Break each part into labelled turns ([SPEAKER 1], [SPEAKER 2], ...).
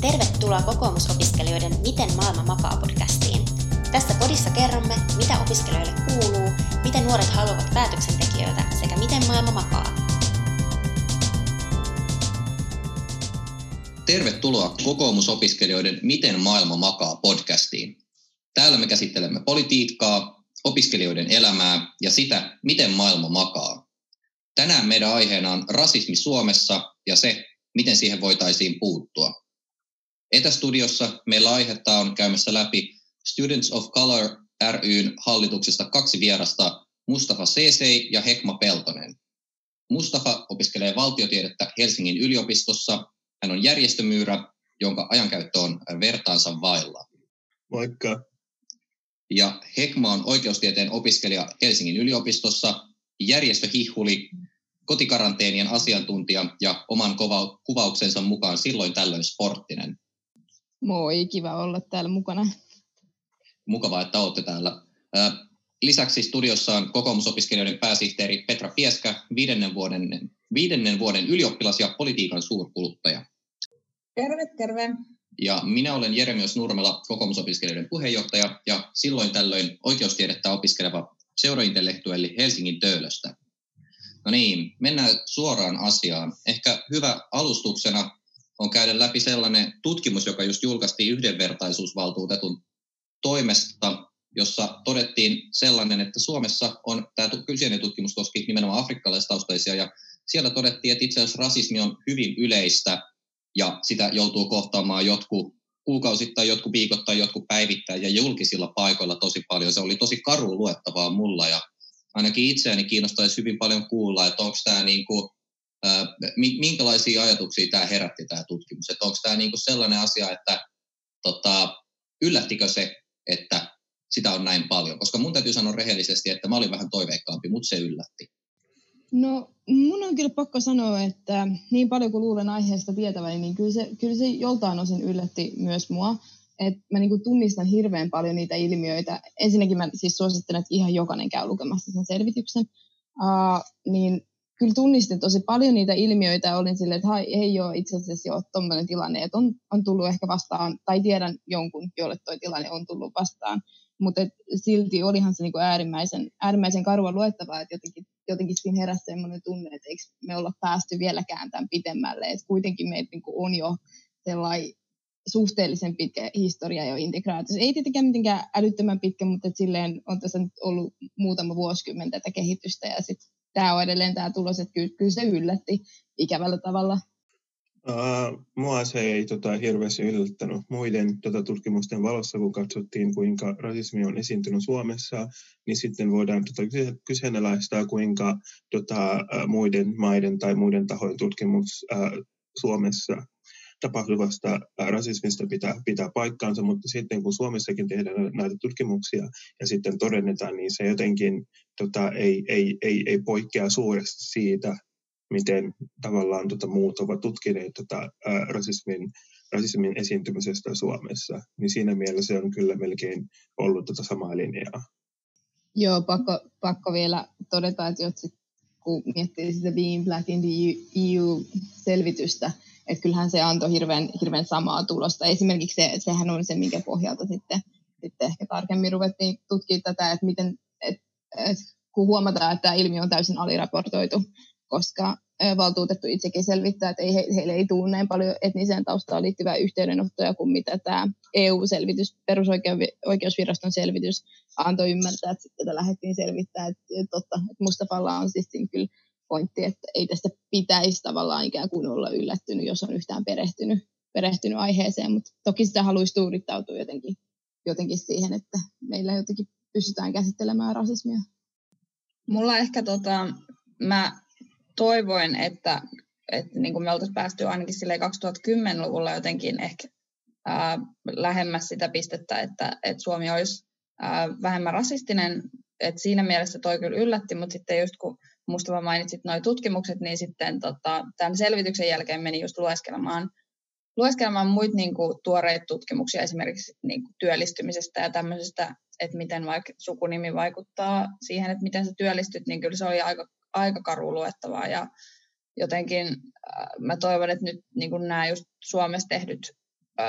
[SPEAKER 1] Tervetuloa kokoomusopiskelijoiden Miten maailma makaa podcastiin. Tässä podissa kerromme, mitä opiskelijoille kuuluu, mitä nuoret haluavat päätöksentekijöiltä sekä miten maailma makaa.
[SPEAKER 2] Tervetuloa kokoomusopiskelijoiden Miten maailma makaa podcastiin. Täällä me käsittelemme politiikkaa, opiskelijoiden elämää ja sitä, miten maailma makaa. Tänään meidän aiheena on rasismi Suomessa ja se, miten siihen voitaisiin puuttua. Etästudiossa meillä aihetta on käymässä läpi Students of Color ryn hallituksesta kaksi vierasta, Mustafa Seesei ja Hekma Peltonen. Mustafa opiskelee valtiotiedettä Helsingin yliopistossa. Hän on järjestömyyrä, jonka ajankäyttö on vertaansa vailla.
[SPEAKER 3] Moikka.
[SPEAKER 2] Ja Hekma on oikeustieteen opiskelija Helsingin yliopistossa, järjestöhihuli, kotikaranteenien asiantuntija ja oman kuvauksensa mukaan silloin tällöin sporttinen.
[SPEAKER 4] Moi, kiva olla täällä mukana.
[SPEAKER 2] Mukavaa, että olette täällä. Lisäksi studiossa on kokoomusopiskelijoiden pääsihteeri Petra Pieskä, viidennen vuoden, viidennen vuoden ylioppilas ja politiikan suurkuluttaja.
[SPEAKER 5] Terve, terve.
[SPEAKER 2] Ja minä olen Jeremios Nurmela, kokoomusopiskelijoiden puheenjohtaja ja silloin tällöin oikeustiedettä opiskeleva seuraintellektuelli Helsingin Töölöstä. No niin, mennään suoraan asiaan. Ehkä hyvä alustuksena on käydä läpi sellainen tutkimus, joka just julkaistiin yhdenvertaisuusvaltuutetun toimesta, jossa todettiin sellainen, että Suomessa on, tämä kyseinen tutkimus koski nimenomaan afrikkalaistaustaisia, ja siellä todettiin, että itse asiassa rasismi on hyvin yleistä, ja sitä joutuu kohtaamaan jotkut kuukausittain, jotkut viikoittain, jotkut päivittäin ja julkisilla paikoilla tosi paljon. Se oli tosi karu luettavaa mulla, ja ainakin itseäni kiinnostaisi hyvin paljon kuulla, että onko tämä niin kuin minkälaisia ajatuksia tämä herätti tämä tutkimus? Että onko tämä niinku sellainen asia, että tota, yllättikö se, että sitä on näin paljon? Koska mun täytyy sanoa rehellisesti, että mä olin vähän toiveikkaampi, mutta se yllätti.
[SPEAKER 4] No mun on kyllä pakko sanoa, että niin paljon kuin luulen aiheesta tietäväni, niin kyllä se, kyllä se joltain osin yllätti myös mua. Et mä niinku tunnistan hirveän paljon niitä ilmiöitä. Ensinnäkin mä siis suosittelen, että ihan jokainen käy lukemassa sen selvityksen. Uh, niin kyllä tunnistin tosi paljon niitä ilmiöitä. Olin silleen, että hei joo, itse asiassa joo, tuommoinen tilanne, että on, on tullut ehkä vastaan, tai tiedän jonkun, jolle tuo tilanne on tullut vastaan. Mutta silti olihan se niinku äärimmäisen, äärimmäisen karua luettavaa, että jotenkin, jotenkin siinä heräsi sellainen tunne, että eikö me olla päästy vieläkään tämän pitemmälle. Että kuitenkin meitä niinku on jo sellainen suhteellisen pitkä historia jo integraatiossa. Ei tietenkään mitenkään älyttömän pitkä, mutta silleen on tässä nyt ollut muutama vuosikymmen tätä kehitystä ja sitten tämä on edelleen tämä tulos, että kyllä, kyllä se yllätti ikävällä tavalla.
[SPEAKER 3] Uh, mua se ei tota, hirveästi yllättänyt muiden tota, tutkimusten valossa, kun katsottiin, kuinka rasismi on esiintynyt Suomessa, niin sitten voidaan tota, kyseenalaistaa, kuinka tota, muiden maiden tai muiden tahojen tutkimus uh, Suomessa tapahtuvasta rasismista pitää, pitää paikkaansa, mutta sitten kun Suomessakin tehdään näitä tutkimuksia ja sitten todennetaan, niin se jotenkin tota, ei, ei, ei, ei poikkea suuresti siitä, miten tavallaan tota, muut ovat tutkineet tota, ää, rasismin, rasismin esiintymisestä Suomessa. Niin siinä mielessä se on kyllä melkein ollut tota samaa linjaa.
[SPEAKER 4] Joo, pakko, pakko vielä todeta, että jos, kun miettii sitä Being Black in the EU-selvitystä, että kyllähän se antoi hirveän, hirveän samaa tulosta. Esimerkiksi se, sehän on se, minkä pohjalta sitten, sitten ehkä tarkemmin ruvettiin tutkimaan tätä, että miten, et, et, kun huomataan, että tämä ilmiö on täysin aliraportoitu, koska valtuutettu itsekin selvittää, että ei, he, heille ei tule näin paljon etniseen taustaan liittyvää yhteydenottoja kuin mitä tämä EU-selvitys, perusoikeusviraston selvitys antoi ymmärtää, että sitten tätä lähdettiin selvittää, että, totta, että Mustafalla on siis kyllä pointti, että ei tästä pitäisi tavallaan ikään kuin olla yllättynyt, jos on yhtään perehtynyt, perehtynyt aiheeseen, mutta toki sitä haluaisi tuudittautua jotenkin, jotenkin siihen, että meillä jotenkin pystytään käsittelemään rasismia.
[SPEAKER 5] Mulla ehkä tota, mä toivoin, että, että niin kuin me oltaisiin päästy ainakin 2010-luvulla jotenkin ehkä ää, lähemmäs sitä pistettä, että, että Suomi olisi ää, vähemmän rasistinen. Et siinä mielessä toi kyllä yllätti, mutta sitten just kun Mustafa mainitsit nuo tutkimukset, niin sitten tota, tämän selvityksen jälkeen meni just lueskelemaan, lueskelemaan muita niin tuoreita tutkimuksia esimerkiksi niin kuin, työllistymisestä ja tämmöisestä, että miten vaikka sukunimi vaikuttaa siihen, että miten sä työllistyt, niin kyllä se oli aika, aika karu luettavaa. Ja jotenkin äh, mä toivon, että nyt niin kuin nämä just Suomessa tehdyt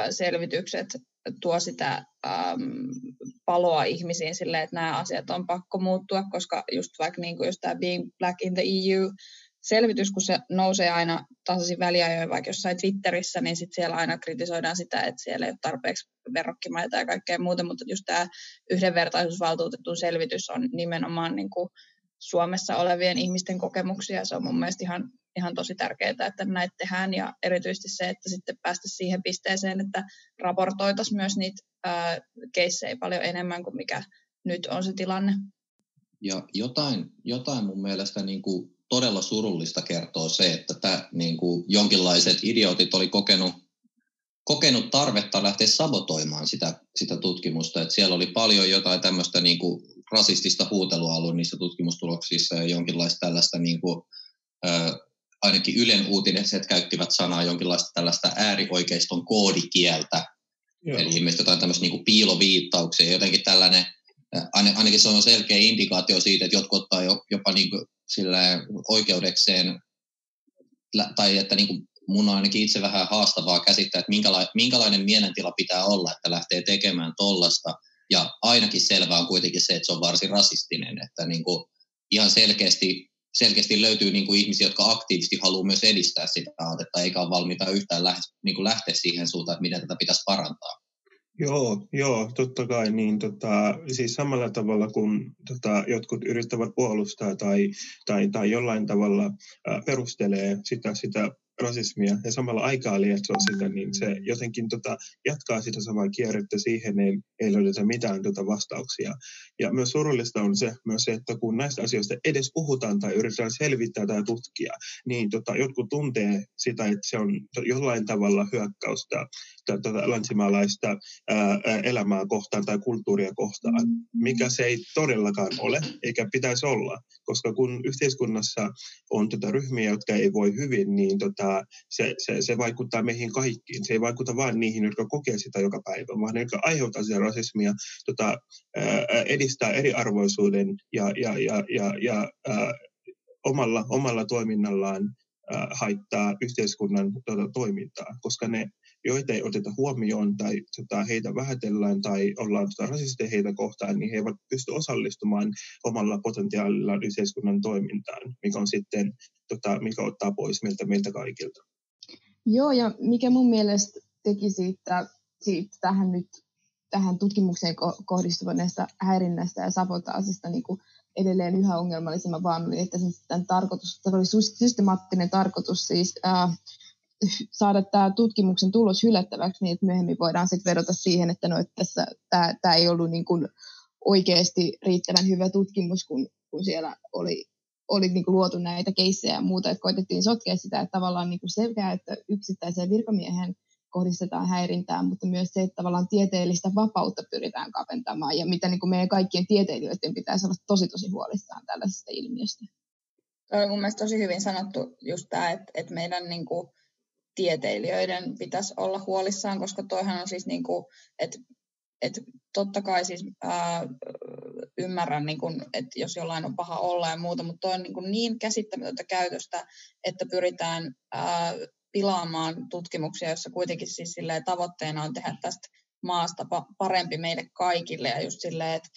[SPEAKER 5] selvitykset tuo sitä äm, paloa ihmisiin silleen, että nämä asiat on pakko muuttua, koska just vaikka niin kuin just tämä Being Black in the EU selvitys, kun se nousee aina tasaisin väliajoin vaikka jossain Twitterissä, niin sitten siellä aina kritisoidaan sitä, että siellä ei ole tarpeeksi verrokkimaita ja kaikkea muuta, mutta just tämä yhdenvertaisuusvaltuutetun selvitys on nimenomaan niin kuin Suomessa olevien ihmisten kokemuksia. Se on mun mielestä ihan, ihan tosi tärkeää, että näitä tehdään ja erityisesti se, että sitten päästä siihen pisteeseen, että raportoitaisiin myös niitä keissejä paljon enemmän kuin mikä nyt on se tilanne.
[SPEAKER 2] Ja jotain, jotain mun mielestä niin kuin todella surullista kertoo se, että tämä, niin kuin jonkinlaiset idiotit oli kokenut, kokenut tarvetta lähteä sabotoimaan sitä, sitä tutkimusta. Että siellä oli paljon jotain tämmöistä niin kuin rasistista huutelua ollut niissä tutkimustuloksissa ja jonkinlaista tällaista, niin kuin, äh, ainakin Ylen uutiset käyttivät sanaa jonkinlaista tällaista äärioikeiston koodikieltä. Joo. Eli ilmeisesti jotain tämmöistä niin piiloviittauksia, jotenkin tällainen, ainakin se on selkeä indikaatio siitä, että jotkut ottaa jopa niin kuin sillä oikeudekseen, tai että niin kuin mun on ainakin itse vähän haastavaa käsittää, että minkälainen, minkälainen mielentila pitää olla, että lähtee tekemään tollasta. Ja ainakin selvää on kuitenkin se, että se on varsin rasistinen, että niin kuin ihan selkeästi, selkeästi löytyy niin kuin ihmisiä, jotka aktiivisesti haluaa myös edistää sitä aatetta, eikä ole valmiita yhtään lähteä, niin kuin lähteä siihen suuntaan, että miten tätä pitäisi parantaa.
[SPEAKER 3] Joo, joo, totta kai. Niin, tota, siis samalla tavalla kun tota, jotkut yrittävät puolustaa tai, tai, tai jollain tavalla ää, perustelee sitä, sitä rasismia ja samalla aikaa lietsoa sitä, niin se jotenkin tota, jatkaa sitä samaa kierrettä, siihen ei, ei löydetä mitään tota vastauksia. Ja myös surullista on se, myös se, että kun näistä asioista edes puhutaan tai yritetään selvittää tai tutkia, niin tota, jotkut tuntee sitä, että se on jollain tavalla hyökkäystä tota, länsimaalaista ää, elämää kohtaan tai kulttuuria kohtaan, mikä se ei todellakaan ole, eikä pitäisi olla, koska kun yhteiskunnassa on tota, ryhmiä, jotka ei voi hyvin, niin tota, se, se, se vaikuttaa meihin kaikkiin. Se ei vaikuta vain niihin, jotka kokee sitä joka päivä, vaan ne, jotka aiheuttaa sitä rasismia, tota, ää, edistää eriarvoisuuden ja, ja, ja, ja, ja ää, omalla, omalla toiminnallaan haittaa yhteiskunnan tuota, toimintaa, koska ne, joita ei oteta huomioon tai tota, heitä vähätellään tai ollaan tota, rasisteja heitä kohtaan, niin he eivät pysty osallistumaan omalla potentiaalillaan yhteiskunnan toimintaan, mikä on sitten, tota, mikä ottaa pois meiltä, meiltä kaikilta.
[SPEAKER 4] Joo, ja mikä mun mielestä teki siitä, siitä tähän nyt tähän tutkimukseen kohdistuvaneesta häirinnästä ja sabotaasista niin kuin edelleen yhä ongelmallisemman vaan että sen tarkoitus, tämä oli systemaattinen tarkoitus siis äh, saada tämä tutkimuksen tulos hylättäväksi, niin että myöhemmin voidaan sitten vedota siihen, että no, että tässä, tämä, tämä ei ollut niin kuin oikeasti riittävän hyvä tutkimus, kun, kun siellä oli, oli niin kuin luotu näitä keissejä ja muuta, että koitettiin sotkea sitä, että tavallaan niin kuin selkeää, että yksittäiseen virkamiehen kohdistetaan häirintää, mutta myös se, että tavallaan tieteellistä vapautta pyritään kaventamaan ja mitä niin kuin meidän kaikkien tieteilijöiden pitäisi olla tosi tosi huolissaan tällaisesta ilmiöstä.
[SPEAKER 5] Tuo on mun mielestä tosi hyvin sanottu just tämä, että, että meidän niin kuin, tieteilijöiden pitäisi olla huolissaan, koska toihan on siis niin kuin, että että totta kai siis ää, ymmärrän, niin kun, että jos jollain on paha olla ja muuta, mutta toi on niin, niin käsittämätöntä käytöstä, että pyritään ää, pilaamaan tutkimuksia, joissa kuitenkin siis tavoitteena on tehdä tästä maasta parempi meille kaikille ja just silleen, että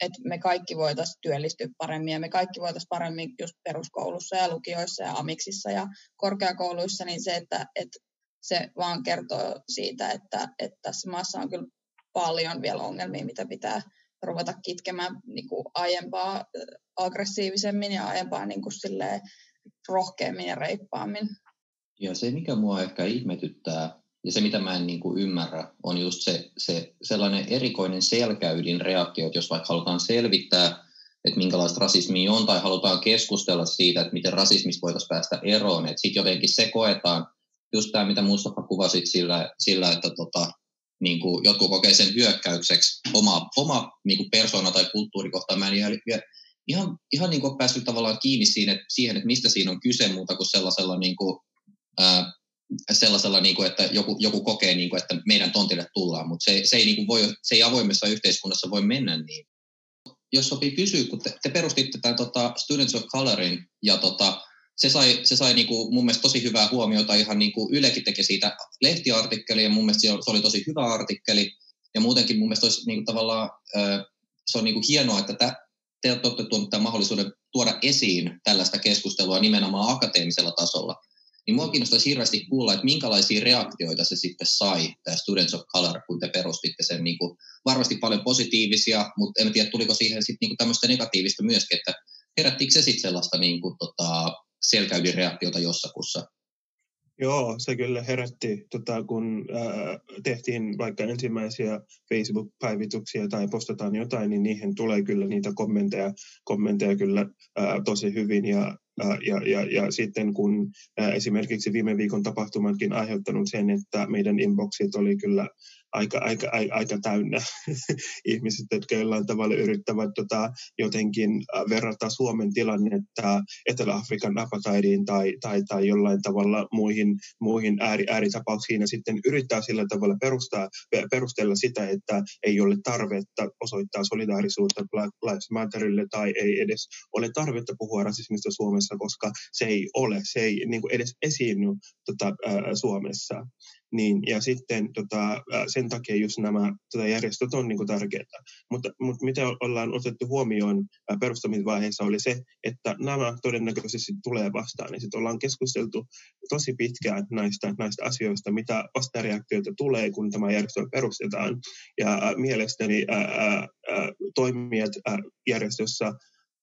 [SPEAKER 5] että me kaikki voitaisiin työllistyä paremmin ja me kaikki voitaisiin paremmin just peruskoulussa ja lukioissa ja amiksissa ja korkeakouluissa, niin se, että, että se vaan kertoo siitä, että, että tässä maassa on kyllä paljon vielä ongelmia, mitä pitää ruveta kitkemään niin kuin aiempaa aggressiivisemmin ja aiempaa niin kuin rohkeammin ja reippaammin.
[SPEAKER 2] Ja se, mikä mua ehkä ihmetyttää, ja se, mitä mä en niin kuin ymmärrä, on just se, se sellainen erikoinen selkäydin reaktio, että jos vaikka halutaan selvittää, että minkälaista rasismia on, tai halutaan keskustella siitä, että miten rasismista voitaisiin päästä eroon, että sitten jotenkin se koetaan, just tämä, mitä Mustafa kuvasit sillä, sillä että tota, niin kuin jotkut kokee sen hyökkäykseksi oma, oma niin kuin persona tai kulttuurikohta. Mä en ihan, ihan, ihan niin kuin päässyt tavallaan kiinni siihen, siihen, että mistä siinä on kyse muuta kuin sellaisella niin kuin, ää, sellaisella, niin kuin, että joku, joku kokee, niin kuin, että meidän tontille tullaan, mutta se, se, ei, niin kuin voi, se ei avoimessa yhteiskunnassa voi mennä niin. Jos sopii kysyä, kun te, te perustitte tämän tota, Students of Colorin ja tota, se sai, se sai niin kuin mun mielestä tosi hyvää huomiota, ihan niin kuin Ylekin teki siitä lehtiartikkeli, ja mun mielestä se oli tosi hyvä artikkeli, ja muutenkin mun mielestä olisi niin kuin tavallaan, se on niin kuin hienoa, että tä, te olette tuonut tämän mahdollisuuden tuoda esiin tällaista keskustelua nimenomaan akateemisella tasolla. Niin mua kiinnostaisi hirveästi kuulla, että minkälaisia reaktioita se sitten sai, tämä Students of Color, kun te perustitte sen niin kuin, varmasti paljon positiivisia, mutta en tiedä, tuliko siihen sitten niin tämmöistä negatiivista myöskin, että herättikö se sitten sellaista niin kuin, tota, selkäydin reaktiota jossakussa?
[SPEAKER 3] Joo, se kyllä herätti, tota, kun ää, tehtiin vaikka ensimmäisiä Facebook-päivityksiä tai postataan jotain, niin niihin tulee kyllä niitä kommentteja, kommentteja kyllä ää, tosi hyvin. Ja, ja, ja, ja sitten kun esimerkiksi viime viikon tapahtumatkin aiheuttanut sen, että meidän inboxit oli kyllä aika, aika, aika, aika täynnä ihmiset, jotka jollain tavalla yrittävät tota, jotenkin verrata Suomen tilannetta Etelä-Afrikan apartheidiin tai, tai, tai jollain tavalla muihin, muihin ääri, ääritapauksiin ja sitten yrittää sillä tavalla perustaa, perustella sitä, että ei ole tarvetta osoittaa solidaarisuutta Black Lives Matterille tai ei edes ole tarvetta puhua rasismista Suomessa, koska se ei ole, se ei niin kuin edes esiinny tota, äh, Suomessa. Niin, ja sitten tota, sen takia just nämä tota järjestöt on niin tärkeitä. Mutta, mutta mitä ollaan otettu huomioon perustamisvaiheessa oli se, että nämä todennäköisesti tulee vastaan. Ja sitten ollaan keskusteltu tosi pitkään näistä, näistä asioista, mitä vastareaktioita tulee, kun tämä järjestö perustetaan. Ja mielestäni ää, ää, toimijat ää, järjestössä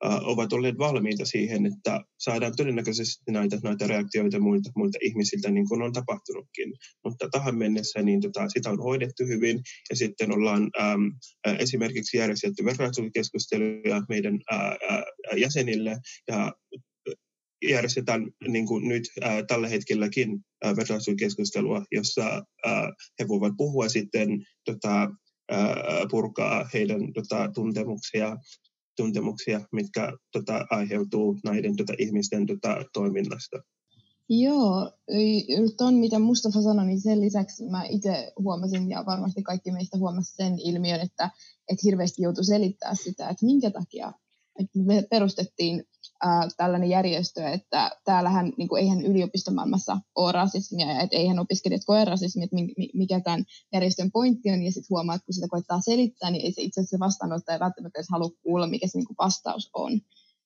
[SPEAKER 3] ovat olleet valmiita siihen, että saadaan todennäköisesti näitä, näitä reaktioita muilta, muilta ihmisiltä, niin kuin on tapahtunutkin. Mutta tähän mennessä niin tota, sitä on hoidettu hyvin, ja sitten ollaan äm, esimerkiksi järjestetty vertaistukikeskusteluja meidän ää, ää, jäsenille, ja järjestetään niin kuin nyt ää, tällä hetkelläkin vertaistukikeskustelua, jossa ää, he voivat puhua sitten tota, purkaa heidän tota, tuntemuksia tuntemuksia, mitkä tota, aiheutuu näiden tota, ihmisten tota, toiminnasta.
[SPEAKER 4] Joo, tuon mitä Mustafa sanoi, niin sen lisäksi mä itse huomasin ja varmasti kaikki meistä huomasi sen ilmiön, että, että hirveästi joutui selittää sitä, että minkä takia että me perustettiin tällainen järjestö, että täällähän niin kuin, eihän yliopistomaailmassa ole rasismia ja että eihän opiskelijat koe rasismia, että mikä tämän järjestön pointti on, ja sitten huomaa, että kun sitä koittaa selittää, niin ei se itse asiassa vastaanottaja välttämättä edes halua kuulla, mikä se niin kuin vastaus on.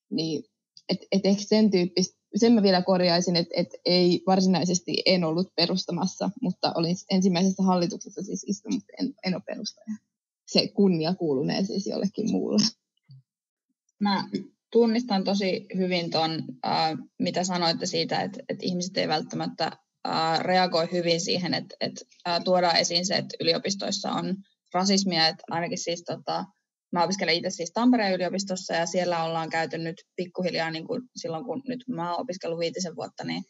[SPEAKER 4] Niin, että et ehkä sen tyyppistä, sen mä vielä korjaisin, että et ei varsinaisesti en ollut perustamassa, mutta olin ensimmäisessä hallituksessa siis istunut, en, en ole perustaja. Se kunnia kuulunee siis jollekin muulle.
[SPEAKER 5] Mä tunnistan tosi hyvin tuon, mitä sanoitte siitä, että, että ihmiset ei välttämättä reagoi hyvin siihen, että, että tuodaan esiin se, että yliopistoissa on rasismia, että ainakin siis tota, mä opiskelen itse siis Tampereen yliopistossa ja siellä ollaan käyty nyt pikkuhiljaa niin kuin silloin, kun nyt mä oon opiskellut viitisen vuotta, niin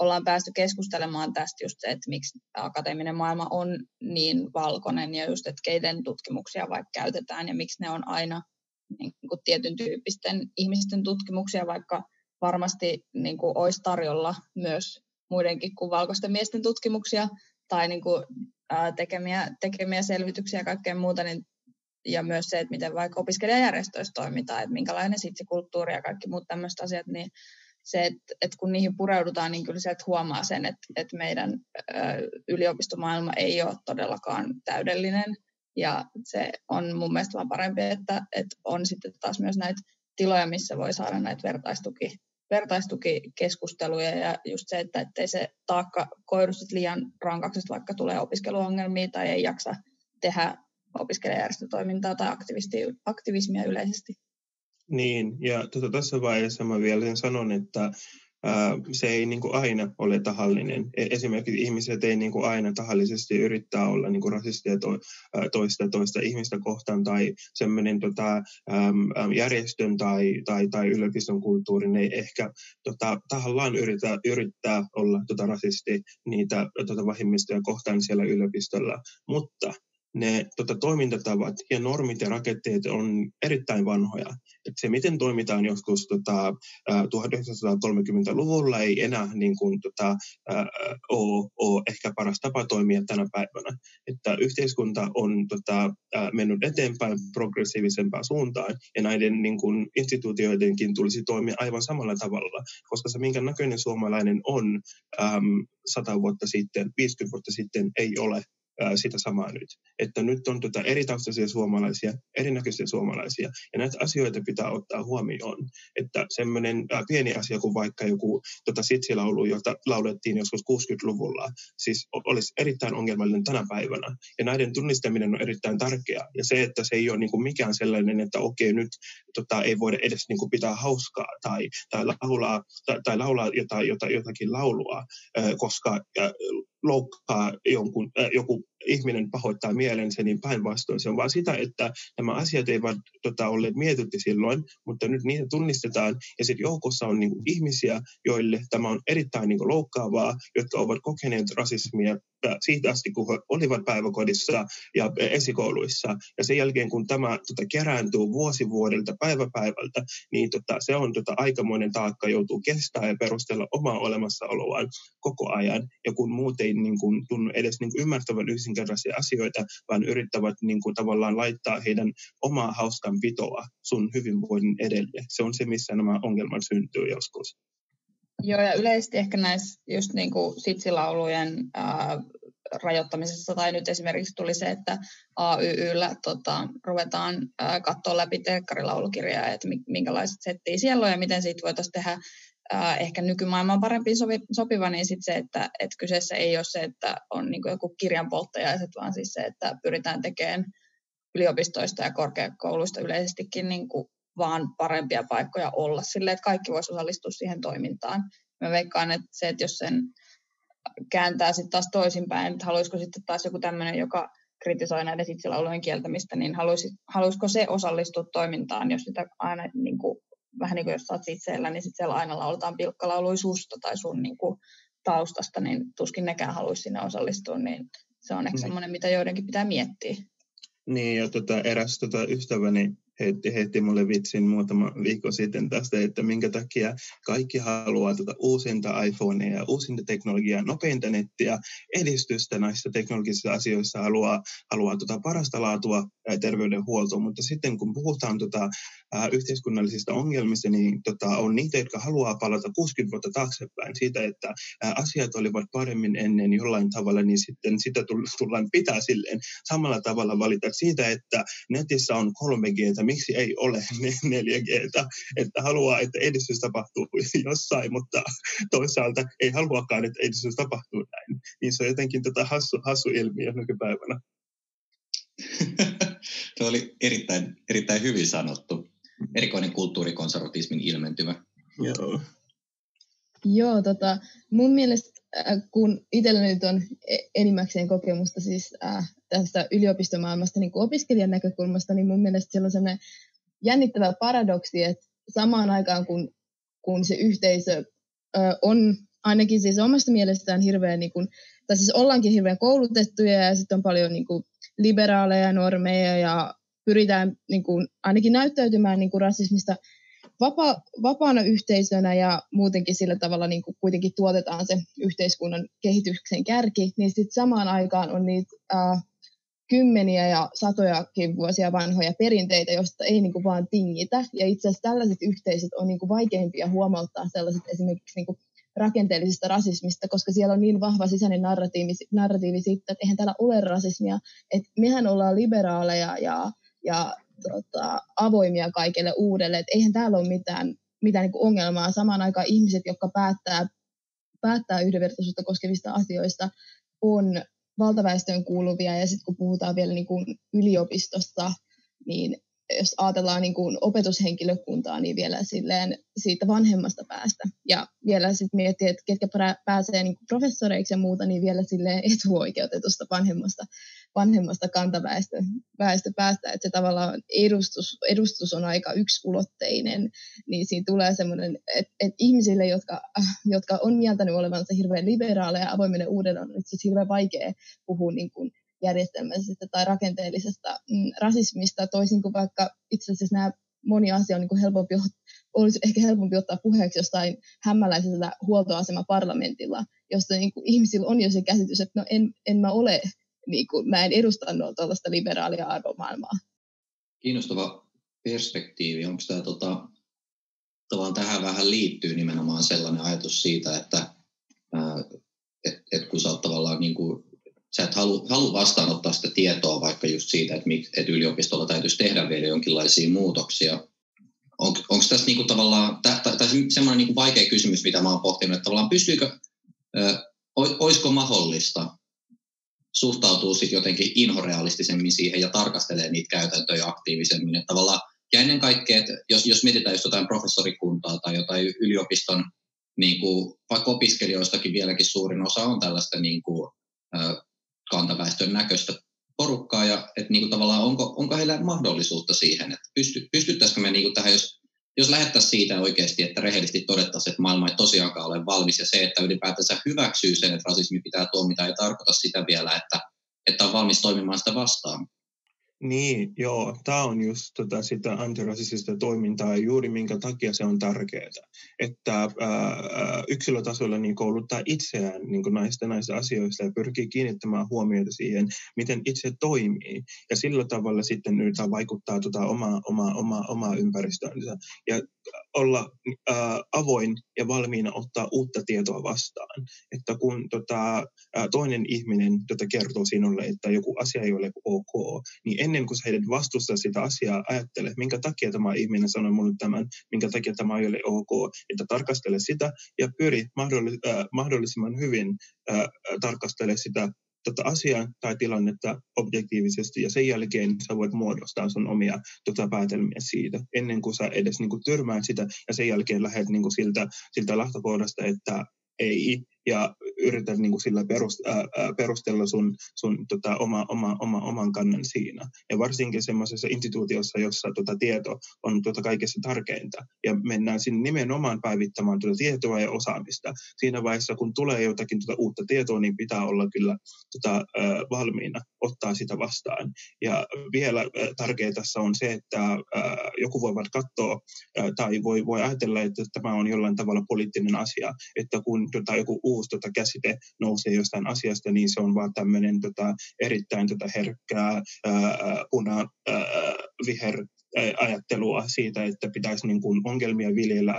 [SPEAKER 5] ollaan päästy keskustelemaan tästä just se, että miksi akateeminen maailma on niin valkoinen ja just, että keiden tutkimuksia vaikka käytetään ja miksi ne on aina niin kuin tietyn tyyppisten ihmisten tutkimuksia, vaikka varmasti niin kuin olisi tarjolla myös muidenkin kuin valkoisten miesten tutkimuksia tai niin kuin, ää, tekemiä, tekemiä selvityksiä ja kaikkea muuta, niin, ja myös se, että miten vaikka opiskelijajärjestöissä toimitaan, että minkälainen sitsikulttuuri ja kaikki muut tämmöiset asiat, niin se, että, että kun niihin pureudutaan, niin kyllä sieltä huomaa sen, että, että meidän ää, yliopistomaailma ei ole todellakaan täydellinen ja se on mun mielestä vaan parempi, että, että on sitten taas myös näitä tiloja, missä voi saada näitä vertaistuki, vertaistukikeskusteluja ja just se, että ettei se taakka koidu liian rankaksi, vaikka tulee opiskeluongelmia tai ei jaksa tehdä opiskelijajärjestötoimintaa tai aktivismia yleisesti.
[SPEAKER 3] Niin, ja tuota, tässä vaiheessa mä vielä sanon, että se ei niin kuin aina ole tahallinen. E, esimerkiksi ihmiset ei niin kuin aina tahallisesti yrittää olla niin kuin rasistia to, toista, toista ihmistä kohtaan tai semmoinen tota, järjestön tai, tai, tai yliopiston kulttuurin ei ehkä tota, tahallaan yrittää, yrittää olla tota, rasisti niitä tota, vähemmistöjä kohtaan siellä yliopistolla, mutta ne tota, toimintatavat ja normit ja rakenteet on erittäin vanhoja. Et se, miten toimitaan joskus tota, 1930-luvulla, ei enää niin kuin, tota, ole, ole ehkä paras tapa toimia tänä päivänä. Että yhteiskunta on tota, mennyt eteenpäin progressiivisempaan suuntaan, ja näiden niin kuin, instituutioidenkin tulisi toimia aivan samalla tavalla, koska se, minkä näköinen suomalainen on äm, 100 vuotta sitten, 50 vuotta sitten, ei ole sitä samaa nyt. Että nyt on tota eri taustaisia suomalaisia, erinäköisiä suomalaisia, ja näitä asioita pitää ottaa huomioon. Että semmoinen pieni asia kuin vaikka joku tota sitsilaulu, jota laulettiin joskus 60-luvulla, siis olisi erittäin ongelmallinen tänä päivänä. Ja näiden tunnistaminen on erittäin tärkeää. Ja se, että se ei ole niin kuin mikään sellainen, että okei, nyt tota, ei voida edes niin kuin pitää hauskaa tai, tai laulaa, tai, tai laulaa jotain, jotain, jotakin laulua, koska loukkaa jonkun, äh, joku ihminen pahoittaa mielensä, niin päinvastoin se on vaan sitä, että nämä asiat eivät tota, olleet mietitty silloin, mutta nyt niitä tunnistetaan ja sitten joukossa on niin kuin, ihmisiä, joille tämä on erittäin niin kuin, loukkaavaa, jotka ovat kokeneet rasismia siitä asti, kun he olivat päiväkodissa ja esikouluissa. Ja sen jälkeen, kun tämä tota, kerääntyy vuosi vuodelta, päivä päivältä, niin tota, se on tota, aikamoinen taakka, joutuu kestää ja perustella omaa olemassaoloaan koko ajan. Ja kun muut ei niin kuin, tunnu edes niin kuin, ymmärtävän yksinkertaisia asioita, vaan yrittävät niin kuin, tavallaan laittaa heidän omaa hauskan pitoa sun hyvinvoinnin edelle. Se on se, missä nämä ongelmat syntyy joskus.
[SPEAKER 5] Joo, ja yleisesti ehkä näissä just niin kuin sitsilaulujen ää, rajoittamisessa, tai nyt esimerkiksi tuli se, että AYYllä tota, ruvetaan katsoa läpi teekkarilaulukirjaa, että minkälaiset settiä siellä on ja miten siitä voitaisiin tehdä ää, ehkä nykymaailman parempiin sovi, sopiva, niin sitten se, että et kyseessä ei ole se, että on niin joku kirjanpolttajaiset, vaan siis se, että pyritään tekemään yliopistoista ja korkeakouluista yleisestikin niin vaan parempia paikkoja olla sille, että kaikki voisi osallistua siihen toimintaan. Mä veikkaan, että se, että jos sen kääntää sitten taas toisinpäin, että haluaisiko sitten taas joku tämmöinen, joka kritisoi näiden sitsilaulujen kieltämistä, niin haluaisi, haluaisiko se osallistua toimintaan, jos sitä aina niin kuin, vähän niin kuin jos saat sitseillä, niin sitten siellä aina lauletaan pilkkalaului susta tai sun niin kuin, taustasta, niin tuskin nekään haluaisi sinne osallistua, niin se on ehkä mm. semmoinen, mitä joidenkin pitää miettiä.
[SPEAKER 3] Niin, ja tota, eräs tota, ystäväni heitti, heitti mulle vitsin muutama viikko sitten tästä, että minkä takia kaikki haluaa tuota uusinta iPhonea ja uusinta teknologiaa, nopeinta nettiä, edistystä näissä teknologisissa asioissa, haluaa, haluaa tuota parasta laatua terveydenhuoltoon, mutta sitten kun puhutaan tuota, ää, yhteiskunnallisista ongelmista, niin tota, on niitä, jotka haluaa palata 60 vuotta taaksepäin siitä, että ää, asiat olivat paremmin ennen jollain tavalla, niin sitten sitä tullaan pitää silleen samalla tavalla valita siitä, että netissä on 3G, miksi ei ole 4G, että haluaa, että edistys tapahtuu jossain, mutta toisaalta ei haluakaan, että edistys tapahtuu näin. Niin se on jotenkin tota hassu, hassu ilmiö nykypäivänä.
[SPEAKER 2] Tuo oli erittäin, erittäin hyvin sanottu. Erikoinen kulttuurikonservatismin ilmentymä.
[SPEAKER 3] Joo.
[SPEAKER 4] Joo, tota, mun mielestä äh, kun itsellä nyt on e, enimmäkseen kokemusta siis äh, tästä yliopistomaailmasta niin kuin opiskelijan näkökulmasta, niin mun mielestä siellä on sellainen jännittävä paradoksi, että samaan aikaan kun, kun se yhteisö äh, on ainakin siis omasta mielestään hirveän, niin kuin, tai siis ollaankin hirveän koulutettuja ja sitten on paljon niin kuin, liberaaleja normeja ja pyritään niin kuin, ainakin näyttäytymään niin kuin rasismista vapa, vapaana yhteisönä ja muutenkin sillä tavalla niin kuin kuitenkin tuotetaan se yhteiskunnan kehityksen kärki, niin sitten samaan aikaan on niitä äh, kymmeniä ja satojakin vuosia vanhoja perinteitä, joista ei niin kuin vaan tingitä. Ja itse asiassa tällaiset yhteisöt on niin kuin vaikeimpia huomauttaa sellaiset esimerkiksi niin kuin rakenteellisesta rasismista, koska siellä on niin vahva sisäinen narratiivi, narratiivi siitä, että eihän täällä ole rasismia, että mehän ollaan liberaaleja ja, ja tota, avoimia kaikille uudelle, että eihän täällä ole mitään, mitään niin ongelmaa. Samaan aikaan ihmiset, jotka päättää, päättää yhdenvertaisuutta koskevista asioista, on valtaväestöön kuuluvia. Ja sitten kun puhutaan vielä niin kuin yliopistosta, niin jos ajatellaan niin kuin opetushenkilökuntaa, niin vielä silleen siitä vanhemmasta päästä. Ja vielä sitten miettii, että ketkä pääsee niin kuin professoreiksi ja muuta, niin vielä silleen etuoikeutetusta vanhemmasta, vanhemmasta kantaväestö päästä. Että se tavallaan edustus, edustus on aika yksulotteinen, niin siinä tulee semmoinen, että, että ihmisille, jotka, jotka on mieltänyt olevansa hirveän liberaaleja ja avoimille uudelle, on itse hirveän vaikea puhua niin kuin järjestelmällisestä tai rakenteellisesta mm, rasismista, toisin kuin vaikka itse asiassa nämä moni asia on niin kuin helpompi, olisi ehkä helpompi ottaa puheeksi jostain hämmäläisellä huoltoasema-parlamentilla, josta niin kuin ihmisillä on jo se käsitys, että no en, en mä ole, niin kuin, mä en edusta tuollaista liberaalia arvomaailmaa.
[SPEAKER 2] Kiinnostava perspektiivi. Onko tämä tota, tavallaan tähän vähän liittyy nimenomaan sellainen ajatus siitä, että et, et kun sä oot tavallaan niin kuin, sä et halua, halu vastaanottaa sitä tietoa vaikka just siitä, että, mik, että yliopistolla täytyisi tehdä vielä jonkinlaisia muutoksia. On, onko tässä niinku tavallaan, tai, semmoinen niinku vaikea kysymys, mitä mä oon pohtinut, että tavallaan pystyykö, ö, olisiko mahdollista suhtautua sitten jotenkin inhorealistisemmin siihen ja tarkastelee niitä käytäntöjä aktiivisemmin. Että tavallaan, ja ennen kaikkea, että jos, jos mietitään just jotain professorikuntaa tai jotain yliopiston, niin kuin, vaikka opiskelijoistakin vieläkin suurin osa on tällaista niin kuin, kantaväestön näköistä porukkaa ja että niin tavallaan onko, onko heillä mahdollisuutta siihen, että pysty, pystyttäisikö me niin kuin tähän, jos, jos lähettäisiin siitä oikeasti, että rehellisesti todettaisiin, että maailma ei tosiaankaan ole valmis ja se, että ylipäätänsä hyväksyy sen, että rasismi pitää tuomita, ei tarkoita sitä vielä, että, että on valmis toimimaan sitä vastaan.
[SPEAKER 3] Niin, joo. Tämä on just tota, sitä antirasistista toimintaa ja juuri minkä takia se on tärkeää. Että ää, yksilötasolla niin kouluttaa itseään niin näistä, näistä asioista ja pyrkii kiinnittämään huomiota siihen, miten itse toimii. Ja sillä tavalla sitten yritetään vaikuttaa tota, omaa, omaa, omaa, omaa ympäristöönsä. Ja olla ää, avoin ja valmiina ottaa uutta tietoa vastaan. Että kun tota, ää, toinen ihminen tota, kertoo sinulle, että joku asia ei ole ok, niin ennen kuin sä heidät vastusta sitä asiaa, ajattele, minkä takia tämä ihminen sanoi minulle tämän, minkä takia tämä ei ole ok, että tarkastele sitä ja pyri mahdollis- äh, mahdollisimman hyvin äh, tarkastele sitä tota asiaa tai tilannetta objektiivisesti ja sen jälkeen sä voit muodostaa sun omia tota, päätelmiä siitä ennen kuin sä edes niin kuin, törmäät sitä ja sen jälkeen lähdet niin kuin, siltä, siltä lähtökohdasta, että ei, ja yrität niin kuin sillä perust, ää, perustella sun, sun tota, oma, oma, oma, oman kannan siinä. Ja varsinkin semmoisessa instituutiossa, jossa tota, tieto on tota, kaikessa tärkeintä. Ja mennään sinne nimenomaan päivittämään tuota tietoa ja osaamista. Siinä vaiheessa, kun tulee jotakin tuota uutta tietoa, niin pitää olla kyllä tota, ää, valmiina ottaa sitä vastaan. Ja vielä ää, tärkeää tässä on se, että ää, joku voi katsoa ää, tai voi, voi ajatella, että tämä on jollain tavalla poliittinen asia, että kun tota, joku uusi tota, käsite nousee jostain asiasta, niin se on vaan tämmöinen tota, erittäin tota, herkkää ää, puna, ää, viher ajattelua siitä, että pitäisi niin kuin ongelmia viljellä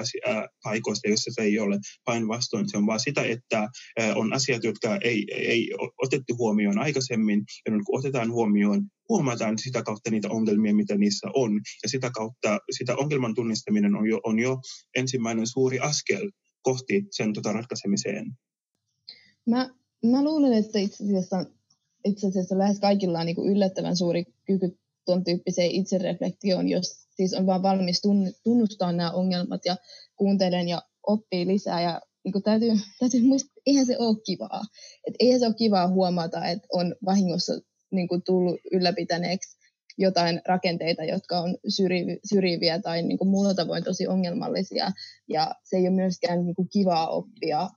[SPEAKER 3] paikoista, joissa se ei ole. Päinvastoin se on vaan sitä, että on asiat, jotka ei, ei otettu huomioon aikaisemmin, ja kun otetaan huomioon, huomataan sitä kautta niitä ongelmia, mitä niissä on. Ja sitä kautta sitä ongelman tunnistaminen on jo, on jo ensimmäinen suuri askel kohti sen tota ratkaisemiseen.
[SPEAKER 4] Mä, mä luulen, että itse asiassa, itse asiassa lähes kaikilla on niin yllättävän suuri kyky tuon tyyppiseen itsereflektioon, jos siis on vaan valmis tunnustaa nämä ongelmat ja kuuntelen ja oppii lisää. Ja niin kuin täytyy, täytyy muistaa, että eihän se ole kivaa. Et eihän se ole kivaa huomata, että on vahingossa niin kuin tullut ylläpitäneeksi jotain rakenteita, jotka on syrjiviä tai niin kuin muulla tavoin tosi ongelmallisia. Ja se ei ole myöskään niin kuin kivaa oppia,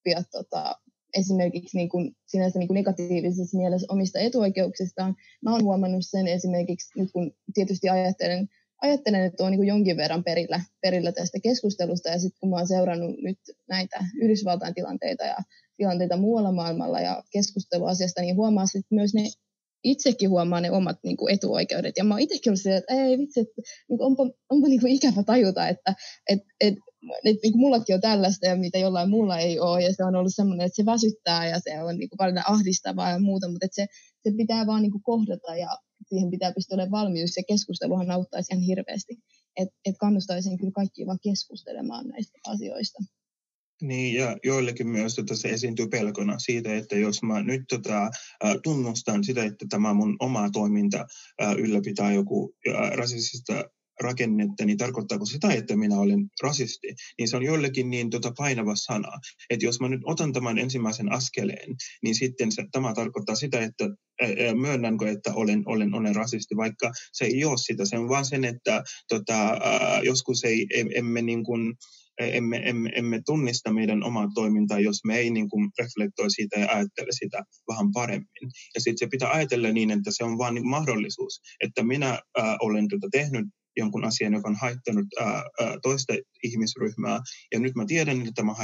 [SPEAKER 4] oppia tota, esimerkiksi niin kuin, sinänsä niin kuin negatiivisessa mielessä omista etuoikeuksistaan. Mä oon huomannut sen esimerkiksi nyt, kun tietysti ajattelen, ajattelen että on niin jonkin verran perillä, perillä tästä keskustelusta, ja sitten kun mä oon seurannut nyt näitä Yhdysvaltain tilanteita ja tilanteita muualla maailmalla ja keskustelua asiasta, niin huomaa sitten myös ne itsekin huomaa ne omat niin kuin, etuoikeudet. Ja mä oon itsekin ollut että ei vitsi, että niin kuin, onpa, onpa niin kuin, ikävä tajuta, että et, et, et, niin kuin, mullakin on tällaista ja mitä jollain muulla ei ole. Ja se on ollut semmoinen, että se väsyttää ja se on niin kuin, paljon ahdistavaa ja muuta, mutta että se, se pitää vaan niin kuin, kohdata ja siihen pitää pystyä olemaan valmius. Ja keskusteluhan auttaisi ihan hirveästi. Että et kannustaisin kyllä kaikki vaan keskustelemaan näistä asioista.
[SPEAKER 3] Niin, ja joillekin myös tota, se esiintyy pelkona siitä, että jos mä nyt tota, tunnustan sitä, että tämä mun oma toiminta ylläpitää joku rasistista rakennetta, niin tarkoittaako sitä, että minä olen rasisti, niin se on joillekin niin tota painava sana, että jos mä nyt otan tämän ensimmäisen askeleen, niin sitten se, tämä tarkoittaa sitä, että myönnänkö, että olen, olen, olen rasisti, vaikka se ei ole sitä, se on vaan sen, että tota, ää, joskus ei, emme niin kuin, emme, emme, emme tunnista meidän omaa toimintaa, jos me ei niin kuin reflektoi siitä ja ajattele sitä vähän paremmin. Ja sitten se pitää ajatella niin, että se on vain niin mahdollisuus, että minä äh, olen tuota tehnyt jonkun asian, joka on haittanut ää, ää, toista ihmisryhmää. Ja nyt mä tiedän, että tämä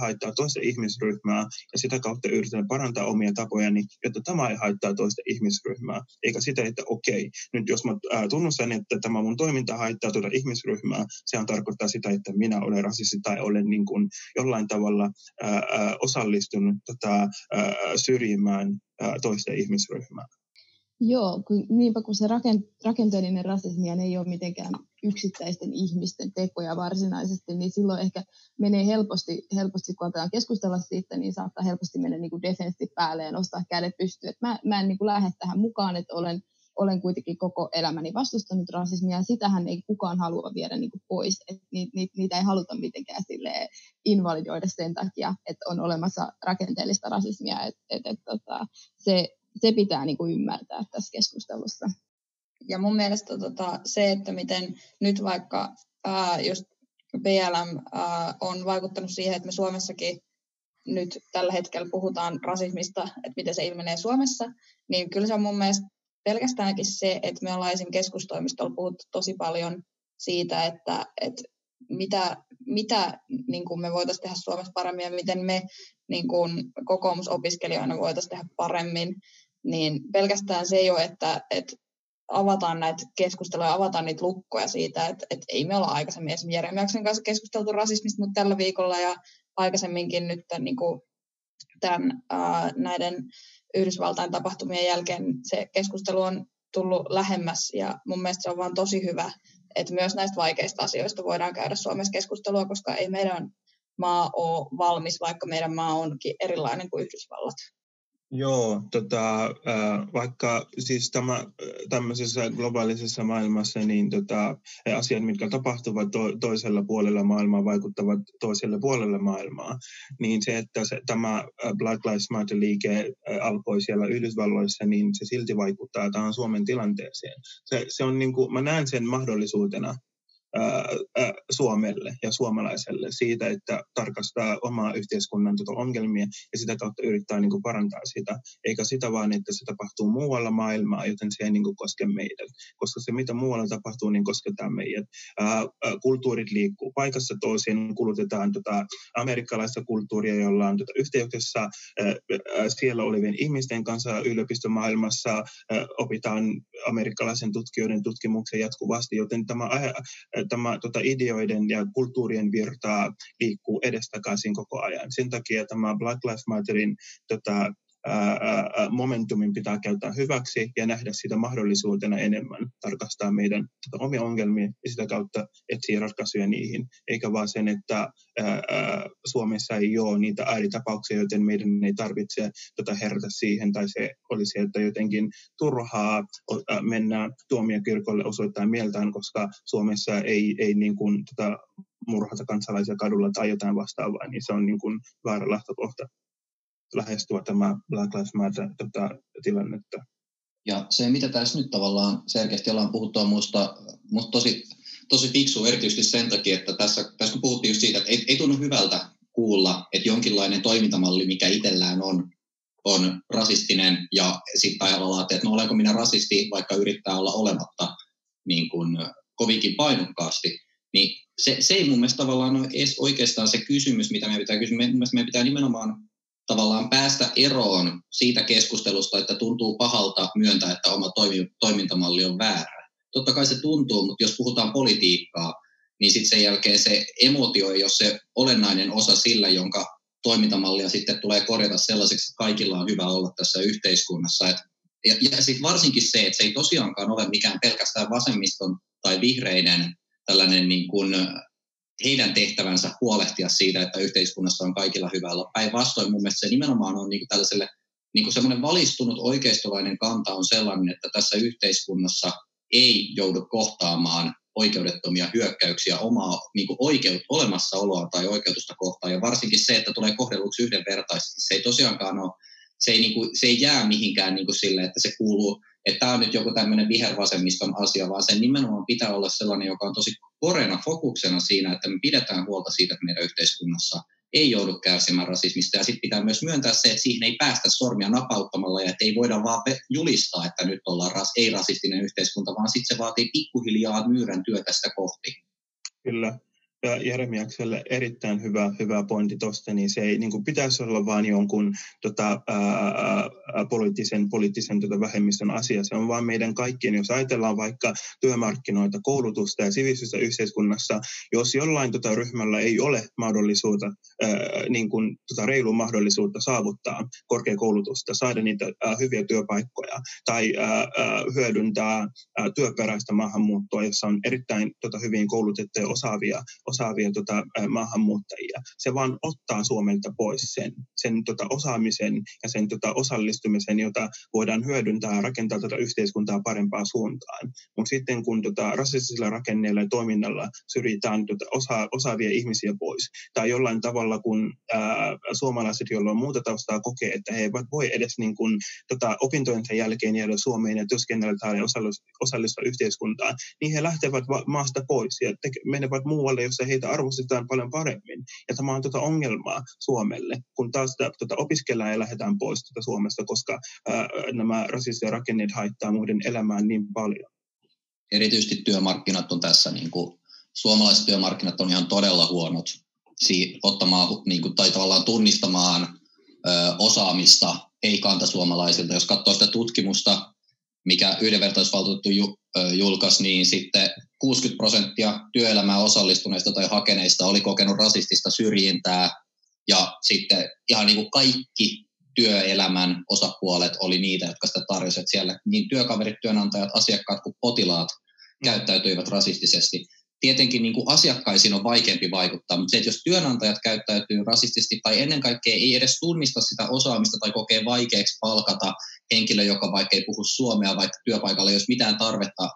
[SPEAKER 3] haittaa toista ihmisryhmää ja sitä kautta yritän parantaa omia tapojani, jotta tämä ei haittaa toista ihmisryhmää. Eikä sitä, että okei, nyt jos mä ää, tunnustan, että tämä mun toiminta haittaa tuota ihmisryhmää, se on tarkoittaa sitä, että minä olen rasisti tai olen niin kuin jollain tavalla ää, osallistunut tota, ää, syrjimään ää, toista ihmisryhmää.
[SPEAKER 4] Joo, kun, niinpä kun se rakenteellinen rasismi ei ole mitenkään yksittäisten ihmisten tekoja varsinaisesti, niin silloin ehkä menee helposti, helposti kun aletaan keskustella siitä, niin saattaa helposti mennä niin kuin defenssi päälle ja nostaa kädet pystyyn. mä, mä en niin kuin lähde tähän mukaan, että olen, olen kuitenkin koko elämäni vastustanut rasismia, ja sitähän ei kukaan halua viedä niin kuin pois. Et niitä, niitä, niitä ei haluta mitenkään invalidoida sen takia, että on olemassa rakenteellista rasismia. Et, et, et, tota, se, se pitää niin kuin ymmärtää tässä keskustelussa.
[SPEAKER 5] Ja mun mielestä tota, se, että miten nyt vaikka ää, just BLM ää, on vaikuttanut siihen, että me Suomessakin nyt tällä hetkellä puhutaan rasismista, että miten se ilmenee Suomessa, niin kyllä se on mun mielestä pelkästäänkin se, että me ollaan esim. keskustoimistolla puhuttu tosi paljon siitä, että, että mitä, mitä niin kuin me voitaisiin tehdä Suomessa paremmin ja miten me niin kuin kokoomusopiskelijoina voitaisiin tehdä paremmin niin pelkästään se ole, että, että avataan näitä keskusteluja, avataan niitä lukkoja siitä, että, että ei me olla aikaisemmin esimerkiksi Jeremiaksen kanssa keskusteltu rasismista, mutta tällä viikolla ja aikaisemminkin nyt niin kuin tämän, ää, näiden Yhdysvaltain tapahtumien jälkeen se keskustelu on tullut lähemmäs ja mun mielestä se on vaan tosi hyvä, että myös näistä vaikeista asioista voidaan käydä Suomessa keskustelua, koska ei meidän maa ole valmis, vaikka meidän maa onkin erilainen kuin Yhdysvallat.
[SPEAKER 3] Joo, tota, vaikka siis tämä, tämmöisessä globaalisessa maailmassa niin tota, asiat, mitkä tapahtuvat to, toisella puolella maailmaa, vaikuttavat toiselle puolelle maailmaa, niin se, että se, tämä Black Lives Matter-liike alkoi siellä Yhdysvalloissa, niin se silti vaikuttaa tähän Suomen tilanteeseen. Se, se on niin kuin, mä näen sen mahdollisuutena, Suomelle ja suomalaiselle siitä, että tarkastaa omaa yhteiskunnan ongelmia ja sitä kautta yrittää niin kuin parantaa sitä, eikä sitä vaan, että se tapahtuu muualla maailmaa, joten se ei niin kuin koske meitä, koska se mitä muualla tapahtuu, niin koskettaa meidät. Kulttuurit liikkuu paikassa toisin, kulutetaan tota amerikkalaista kulttuuria, jolla on tota yhteyksissä siellä olevien ihmisten kanssa yliopistomaailmassa, opitaan amerikkalaisen tutkijoiden tutkimuksia jatkuvasti, joten tämä tämä tota, ideoiden ja kulttuurien virtaa liikkuu edestakaisin koko ajan. Sen takia tämä Black Lives Matterin tota, momentumin pitää käyttää hyväksi ja nähdä sitä mahdollisuutena enemmän, tarkastaa meidän tota, omia ongelmia ja sitä kautta etsiä ratkaisuja niihin, eikä vaan sen, että Suomessa ei ole niitä ääritapauksia, joten meidän ei tarvitse tota, herätä siihen, tai se olisi, että jotenkin turhaa mennä tuomiokirkolle osoittaa mieltään, koska Suomessa ei, ei niin kuin, tota, murhata kansalaisia kadulla tai jotain vastaavaa, niin se on niin kuin väärä lähtökohta lähestyä tämä Black Lives Matter tota, tilannetta.
[SPEAKER 2] Ja se, mitä tässä nyt tavallaan selkeästi ollaan puhuttu, on minusta, minusta tosi, tosi fiksu erityisesti sen takia, että tässä, tässä kun puhuttiin just siitä, että ei, ei tunnu hyvältä kuulla, että jonkinlainen toimintamalli, mikä itsellään on, on rasistinen ja sitten ajatellaan, että no olenko minä rasisti, vaikka yrittää olla olematta niin kuin kovinkin painokkaasti, niin se, se ei mun mielestä tavallaan ole edes oikeastaan se kysymys, mitä meidän pitää kysyä. Mun meidän pitää nimenomaan tavallaan päästä eroon siitä keskustelusta, että tuntuu pahalta myöntää, että oma toimintamalli on väärä. Totta kai se tuntuu, mutta jos puhutaan politiikkaa, niin sitten sen jälkeen se emotio ei ole se olennainen osa sillä, jonka toimintamallia sitten tulee korjata sellaiseksi, että kaikilla on hyvä olla tässä yhteiskunnassa. Et, ja ja sitten varsinkin se, että se ei tosiaankaan ole mikään pelkästään vasemmiston tai vihreiden tällainen niin kuin heidän tehtävänsä huolehtia siitä, että yhteiskunnassa on kaikilla hyvä olla. Päinvastoin mun mielestä se nimenomaan on niin kuin tällaiselle niin kuin semmoinen valistunut oikeistolainen kanta on sellainen, että tässä yhteiskunnassa ei joudu kohtaamaan oikeudettomia hyökkäyksiä omaa niin kuin oikeut, olemassaoloa tai oikeutusta kohtaan. Ja varsinkin se, että tulee kohdelluksi yhdenvertaisesti. Se ei tosiaankaan ole se ei, niin kuin, se ei jää mihinkään niin kuin sille, että se kuuluu, että tämä on nyt joku tämmöinen vihervasemmiston asia, vaan sen nimenomaan pitää olla sellainen, joka on tosi korena fokuksena siinä, että me pidetään huolta siitä, että meidän yhteiskunnassa ei joudu kärsimään rasismista. Ja sitten pitää myös myöntää se, että siihen ei päästä sormia napauttamalla ja että ei voida vaan julistaa, että nyt ollaan ras, ei-rasistinen yhteiskunta, vaan sitten se vaatii pikkuhiljaa myyrän työtä sitä kohti.
[SPEAKER 3] Kyllä. Jeremiakselle erittäin hyvä, hyvä pointti tuosta, niin se ei niin kuin pitäisi olla vain jonkun tota, ää, poliittisen, poliittisen tota, vähemmistön asia. Se on vaan meidän kaikkien, jos ajatellaan vaikka työmarkkinoita, koulutusta ja sivistystä yhteiskunnassa, jos jollain tota, ryhmällä ei ole mahdollisuutta, ää, niin kuin, tota, reilu mahdollisuutta saavuttaa korkeakoulutusta, saada niitä ää, hyviä työpaikkoja tai ää, ää, hyödyntää ää, työperäistä maahanmuuttoa, jossa on erittäin tota, hyvin koulutettuja osaavia osaavia tota, maahanmuuttajia. Se vaan ottaa Suomelta pois sen, sen tota, osaamisen ja sen tota, osallistumisen, jota voidaan hyödyntää rakentaa tätä yhteiskuntaa parempaan suuntaan. Mutta sitten kun tota, rasistisilla rakenneilla ja toiminnalla syrjitään tota, osa, osaavia ihmisiä pois, tai jollain tavalla kun ää, suomalaiset, joilla on muuta taustaa, kokee, että he eivät voi edes niin kun, tota, opintojen jälkeen jäädä Suomeen ja työskennellä tai osallistua yhteiskuntaan, niin he lähtevät maasta pois ja teke, menevät muualle, jos jossa heitä arvostetaan paljon paremmin. Ja tämä on tuota ongelmaa Suomelle, kun taas tuota opiskellaan ja lähdetään pois tuota Suomesta, koska ää, nämä rasistisia rakenneet haittaa muiden elämään niin paljon.
[SPEAKER 2] Erityisesti työmarkkinat on tässä, niin kuin, suomalaiset työmarkkinat on ihan todella huonot si- ottamaan niin kuin, tai tavallaan tunnistamaan ö, osaamista ei-kantasuomalaisilta. Jos katsoo sitä tutkimusta, mikä yhdenvertaisvaltuutettu ju, julkaisi, niin sitten 60 prosenttia työelämään osallistuneista tai hakeneista oli kokenut rasistista syrjintää ja sitten ihan niin kuin kaikki työelämän osapuolet oli niitä, jotka sitä tarjosivat siellä. Niin työkaverit, työnantajat, asiakkaat kuin potilaat mm. käyttäytyivät rasistisesti. Tietenkin niin kuin asiakkaisiin on vaikeampi vaikuttaa, mutta se, että jos työnantajat käyttäytyy rasistisesti tai ennen kaikkea ei edes tunnista sitä osaamista tai kokee vaikeaksi palkata henkilö, joka vaikka ei puhu suomea, vaikka työpaikalla ei olisi mitään tarvetta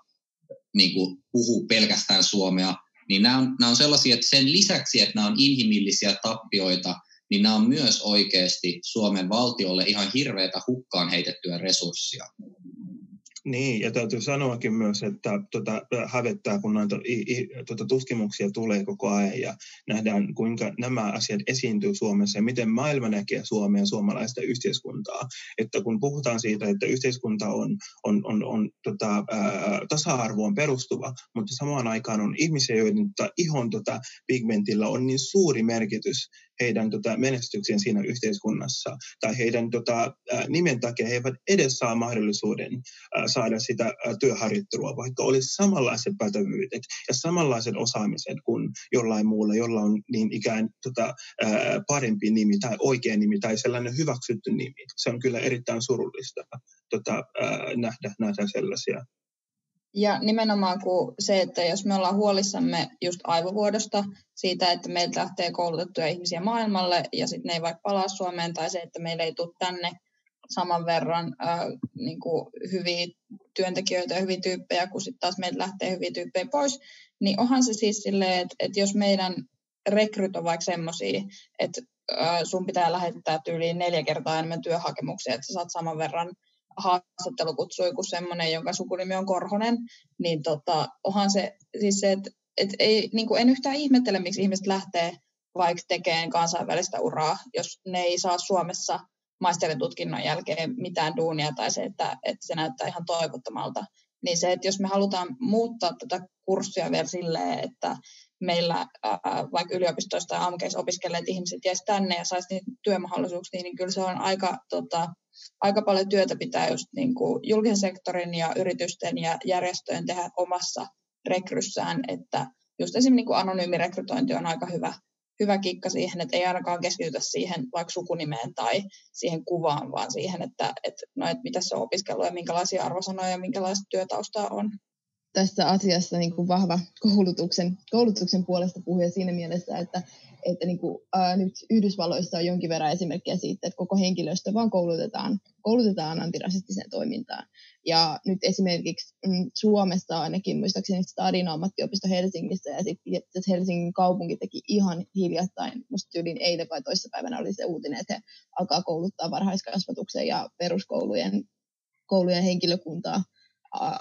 [SPEAKER 2] niin kuin puhuu pelkästään suomea, niin nämä on, nämä on sellaisia, että sen lisäksi, että nämä on inhimillisiä tappioita, niin nämä on myös oikeasti Suomen valtiolle ihan hirveätä hukkaan heitettyä resurssia.
[SPEAKER 3] Niin, ja täytyy sanoakin myös, että tota, hävettää, kun näitä i, i, tota, tutkimuksia tulee koko ajan ja nähdään, kuinka nämä asiat esiintyy Suomessa ja miten maailma näkee Suomea ja suomalaista yhteiskuntaa. Että kun puhutaan siitä, että yhteiskunta on, on, on, on tota, ää, tasa-arvoon perustuva, mutta samaan aikaan on ihmisiä, joiden tota, ihon tota, pigmentillä on niin suuri merkitys heidän tota, menestykseen siinä yhteiskunnassa tai heidän tota, nimen takia he eivät edes saa mahdollisuuden saada sitä työharjoittelua, vaikka olisi samanlaiset pätevyydet ja samanlaiset osaamiset kuin jollain muulla, jolla on niin ikään tota, parempi nimi tai oikea nimi tai sellainen hyväksytty nimi. Se on kyllä erittäin surullista tota, nähdä, nähdä sellaisia
[SPEAKER 5] ja nimenomaan kun se, että jos me ollaan huolissamme just aivovuodosta, siitä, että meiltä lähtee koulutettuja ihmisiä maailmalle ja sitten ne ei vaikka palaa Suomeen, tai se, että meillä ei tule tänne saman verran äh, niin kuin hyviä työntekijöitä ja hyviä tyyppejä, kun sitten taas meiltä lähtee hyviä tyyppejä pois, niin onhan se siis silleen, että, että jos meidän rekryt on vaikka semmoisia, että äh, sun pitää lähettää tyyliin neljä kertaa enemmän työhakemuksia, että sä saat saman verran haastattelukutsui kuin semmoinen, jonka sukunimi on Korhonen, niin tota, onhan se siis se, että et ei, niin kuin en yhtään ihmettele, miksi ihmiset lähtee vaikka tekemään kansainvälistä uraa, jos ne ei saa Suomessa maisteritutkinnon jälkeen mitään duunia tai se, että, että se näyttää ihan toivottomalta. Niin se, että jos me halutaan muuttaa tätä kurssia vielä silleen, että meillä ää, vaikka yliopistoista ja amkeissa opiskelleet ihmiset jäisi tänne ja saisi niitä työmahdollisuuksia, niin kyllä se on aika tota, aika paljon työtä pitää just niin kuin julkisen sektorin ja yritysten ja järjestöjen tehdä omassa rekryssään, että just esimerkiksi niin kuin anonyymi rekrytointi on aika hyvä, hyvä kikka siihen, että ei ainakaan keskitytä siihen vaikka sukunimeen tai siihen kuvaan, vaan siihen, että, että, no, että mitä se on opiskellut ja minkälaisia arvosanoja ja minkälaista työtaustaa on.
[SPEAKER 4] Tässä asiassa niin kuin vahva koulutuksen, koulutuksen puolesta puhuja siinä mielessä, että että niin kuin, ää, nyt Yhdysvalloissa on jonkin verran esimerkkejä siitä, että koko henkilöstö vaan koulutetaan, koulutetaan antirasistiseen toimintaan. Ja nyt esimerkiksi mm, Suomessa ainakin muistaakseni Stadin ammattiopisto Helsingissä ja sitten Helsingin kaupunki teki ihan hiljattain, musta tyylin eilen vai toissapäivänä oli se uutinen, että he alkaa kouluttaa varhaiskasvatuksen ja peruskoulujen koulujen henkilökuntaa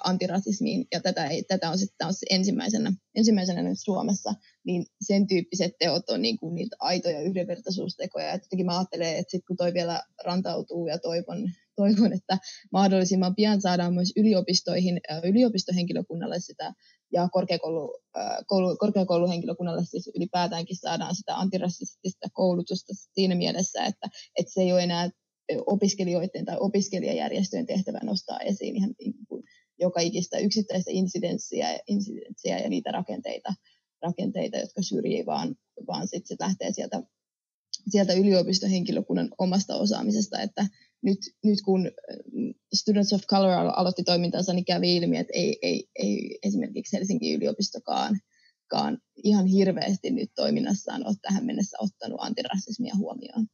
[SPEAKER 4] antirasismiin, ja tätä, ei, tätä on sitten taas ensimmäisenä, ensimmäisenä nyt Suomessa, niin sen tyyppiset teot on niin kuin niitä aitoja yhdenvertaisuustekoja. Ja jotenkin mä ajattelen, että sitten kun toi vielä rantautuu ja toivon, toivon, että mahdollisimman pian saadaan myös yliopistoihin, yliopistohenkilökunnalle sitä ja korkeakoulu, koulu, korkeakouluhenkilökunnalle siis ylipäätäänkin saadaan sitä antirasistista koulutusta siinä mielessä, että, että se ei ole enää opiskelijoiden tai opiskelijajärjestöjen tehtävä nostaa esiin ihan niin kuin joka ikistä yksittäistä insidenssiä, insidenssiä ja niitä rakenteita, rakenteita jotka syrjii, vaan, vaan sitten sit lähtee sieltä, sieltä yliopistohenkilökunnan omasta osaamisesta, että nyt, nyt kun Students of Color aloitti toimintansa, niin kävi ilmi, että ei, ei, ei esimerkiksi Helsingin yliopistokaan ihan hirveästi nyt toiminnassaan ole tähän mennessä ottanut antirasismia huomioon.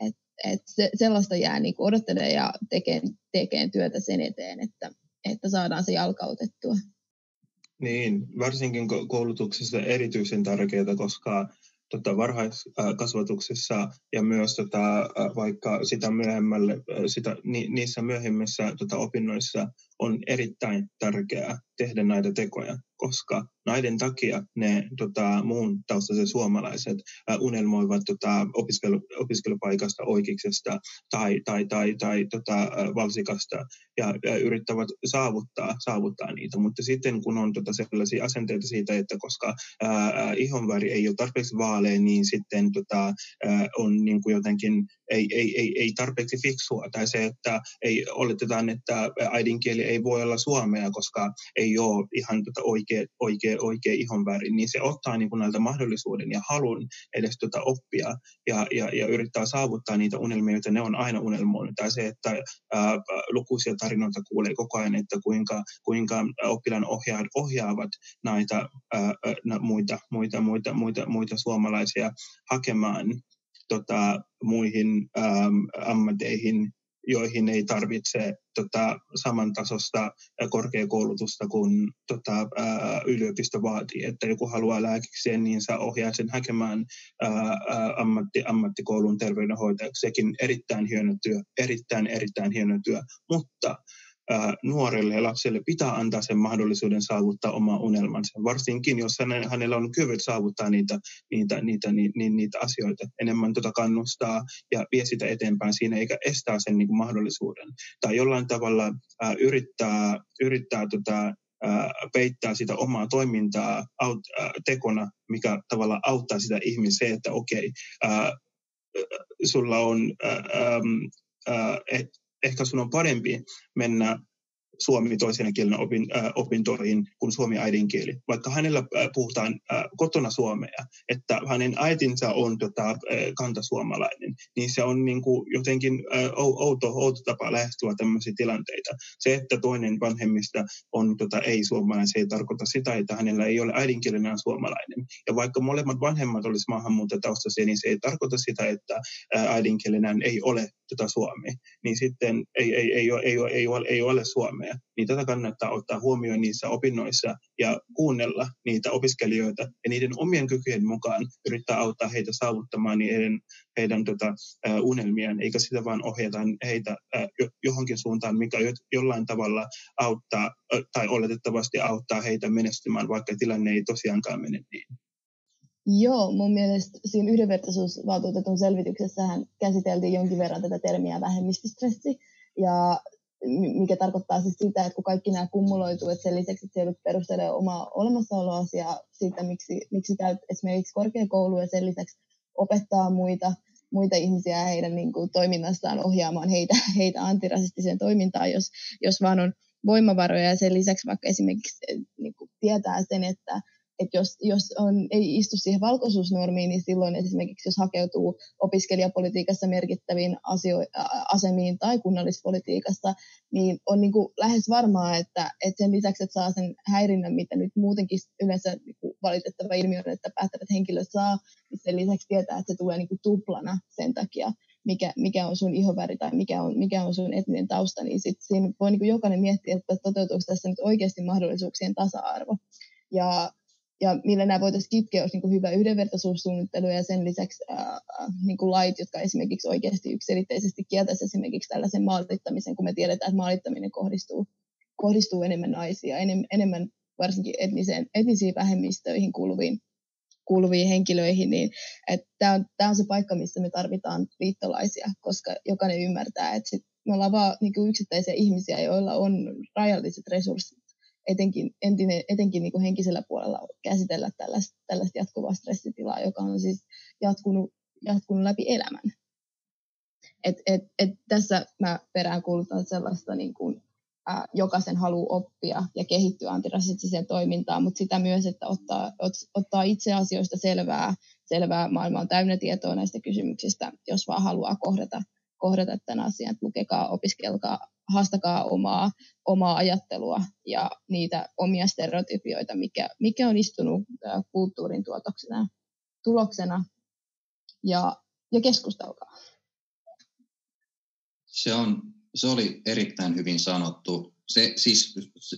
[SPEAKER 4] Et, et se, sellaista jää niin odottelemaan ja tekee, tekee työtä sen eteen, että, että saadaan se jalkautettua.
[SPEAKER 3] Niin, varsinkin koulutuksessa erityisen tärkeää, koska tota, varhaiskasvatuksessa ja myös tota, vaikka sitä myöhemmälle, sitä, ni, niissä myöhemmissä tota, opinnoissa on erittäin tärkeää tehdä näitä tekoja, koska näiden takia ne tota, muun taustaiset suomalaiset äh, unelmoivat tota, opiskelu, opiskelupaikasta oikeuksesta tai, tai, tai, tai tota, äh, valsikasta ja, ja yrittävät saavuttaa, saavuttaa niitä. Mutta sitten kun on tota, sellaisia asenteita siitä, että koska äh, ihonväri ei ole tarpeeksi vaalea, niin sitten tota, ää, on niin kuin jotenkin ei, ei, ei, ei tarpeeksi fiksua. Tai se, että ei oletetaan, että äidinkieli ei voi olla suomea, koska ei ole ihan tota oikea, oikea, oikea ihonväri, niin se ottaa niin kuin näiltä mahdollisuuden ja halun edes tota oppia ja, ja, ja yrittää saavuttaa niitä unelmia, joita ne on aina unelmoinut. Tai se, että ää, lukuisia tarinoita kuulee koko ajan, että kuinka, kuinka oppilaan ohjaa, ohjaavat näitä ää, muita, muita, muita, muita, muita suomalaisia hakemaan tota, muihin äm, ammateihin, joihin ei tarvitse tota, samantasosta korkeakoulutusta kuin tota, ää, yliopisto vaatii. Että joku haluaa lääkikseen, niin saa ohjaa sen hakemaan ää, ammatti, ammattikoulun terveydenhoitajaksi. Sekin erittäin hieno työ, erittäin, erittäin hieno työ. Mutta nuorelle ja lapselle pitää antaa sen mahdollisuuden saavuttaa oma unelmansa, varsinkin jos hänellä on kyvyt saavuttaa niitä, niitä, niitä, niitä, niitä asioita, enemmän tuota kannustaa ja vie sitä eteenpäin siinä, eikä estää sen niin kuin mahdollisuuden. Tai jollain tavalla ää, yrittää, yrittää tota, ää, peittää sitä omaa toimintaa aut, ää, tekona, mikä tavalla auttaa sitä ihmistä että okei, ää, sulla on ää, ää, ehkä sun on parempi mennä suomi toisena kielenä opin, äh, opintoihin kuin suomi äidinkieli. Vaikka hänellä äh, puhutaan äh, kotona suomea, että hänen äitinsä on tota, äh, kantasuomalainen, niin se on niin kuin jotenkin äh, outo, outo tapa lähestyä tämmöisiä tilanteita. Se, että toinen vanhemmista on tota, ei-suomalainen, se ei tarkoita sitä, että hänellä ei ole äidinkielenään suomalainen. Ja vaikka molemmat vanhemmat olisivat maahanmuuttajataustaisia, niin se ei tarkoita sitä, että äh, äidinkielenään ei ole tota suomi. Niin sitten ei, ei, ei, ei, ei, ei, ei, ole, ei ole suomea suomea, niin tätä kannattaa ottaa huomioon niissä opinnoissa ja kuunnella niitä opiskelijoita ja niiden omien kykyjen mukaan yrittää auttaa heitä saavuttamaan heidän, heidän tota, uh, unelmiaan, eikä sitä vaan ohjata heitä uh, johonkin suuntaan, mikä jollain tavalla auttaa uh, tai oletettavasti auttaa heitä menestymään, vaikka tilanne ei tosiaankaan mene niin.
[SPEAKER 4] Joo, mun mielestä siinä yhdenvertaisuusvaltuutetun selvityksessähän käsiteltiin jonkin verran tätä termiä vähemmistöstressi, ja mikä tarkoittaa siis sitä, että kun kaikki nämä kumuloituu, että sen lisäksi, että joudut perustelemaan omaa olemassaoloasi ja siitä, miksi, miksi käyt esimerkiksi korkeakoulu ja sen lisäksi opettaa muita, muita ihmisiä heidän niin kuin, toiminnassaan ohjaamaan heitä, heitä antirasistiseen toimintaan, jos, jos vaan on voimavaroja. Ja sen lisäksi vaikka esimerkiksi niin kuin, tietää sen, että että jos, jos on, ei istu siihen valkoisuusnormiin, niin silloin esimerkiksi jos hakeutuu opiskelijapolitiikassa merkittäviin asio- asemiin tai kunnallispolitiikassa, niin on niin kuin lähes varmaa, että, että sen lisäksi, että saa sen häirinnän, mitä nyt muutenkin yleensä niin kuin valitettava ilmiö on, että päättävät henkilöt saa, niin sen lisäksi tietää, että se tulee niin kuin tuplana sen takia, mikä, mikä on sun ihoväri tai mikä on, mikä on sun etninen tausta, niin sit siinä voi niin kuin jokainen miettiä, että toteutuuko tässä nyt oikeasti mahdollisuuksien tasa-arvo. Ja ja millä nämä voitaisiin kitkeä, olisi niin hyvä yhdenvertaisuussuunnittelu ja sen lisäksi ää, niin kuin lait, jotka esimerkiksi oikeasti yksiselitteisesti kieltäisi esimerkiksi tällaisen maalittamisen, kun me tiedetään, että maalittaminen kohdistuu, kohdistuu enemmän naisia, enem, enemmän varsinkin etniseen, etnisiin vähemmistöihin kuuluviin, kuuluviin henkilöihin, niin tämä on, on se paikka, missä me tarvitaan liittolaisia, koska jokainen ymmärtää, että sit me ollaan vaan niin yksittäisiä ihmisiä, joilla on rajalliset resurssit etenkin, entinen, etenkin niin kuin henkisellä puolella käsitellä tällaista, tällaista jatkuvaa stressitilaa, joka on siis jatkunut, jatkunut läpi elämän. Et, et, et tässä mä peräänkuulutan sellaista niin kuin, ää, jokaisen halu oppia ja kehittyä antirasistiseen toimintaan, mutta sitä myös, että ottaa, ot, ottaa itse asioista selvää, selvää maailma täynnä tietoa näistä kysymyksistä, jos vaan haluaa kohdata, kohdata tämän asian, lukekaa, opiskelkaa, haastakaa omaa, omaa ajattelua ja niitä omia stereotypioita, mikä, mikä on istunut kulttuurin tuotoksena, tuloksena ja, ja keskustelkaa.
[SPEAKER 2] Se, on, se oli erittäin hyvin sanottu. Se, siis,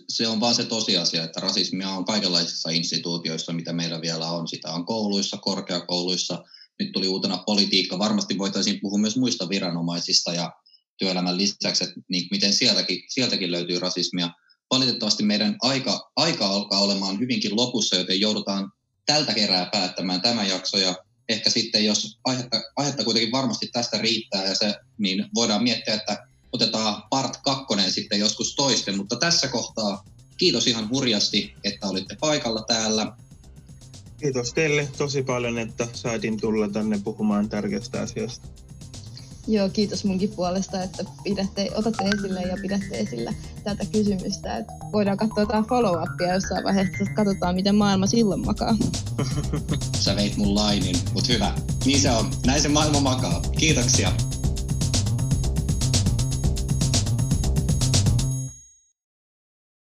[SPEAKER 2] se on vaan se tosiasia, että rasismia on kaikenlaisissa instituutioissa, mitä meillä vielä on. Sitä on kouluissa, korkeakouluissa. Nyt tuli uutena politiikka. Varmasti voitaisiin puhua myös muista viranomaisista ja työelämän lisäksi, että niin, miten sieltäkin, sieltäkin löytyy rasismia. Valitettavasti meidän aika, aika alkaa olemaan hyvinkin lopussa, joten joudutaan tältä kerää päättämään tämä jakso ja ehkä sitten, jos aihetta, aihetta kuitenkin varmasti tästä riittää ja se, niin voidaan miettiä, että otetaan part kakkonen sitten joskus toisten, mutta tässä kohtaa kiitos ihan hurjasti, että olitte paikalla täällä.
[SPEAKER 3] Kiitos teille tosi paljon, että saatiin tulla tänne puhumaan tärkeästä asiasta.
[SPEAKER 4] Joo, kiitos munkin puolesta, että pidätte, otatte esille ja pidätte esillä tätä kysymystä. Että voidaan katsoa jotain follow-upia jossain vaiheessa, että katsotaan, miten maailma silloin makaa.
[SPEAKER 2] Sä veit mun lainin, mutta hyvä. Niin se on. Näin se maailma makaa. Kiitoksia.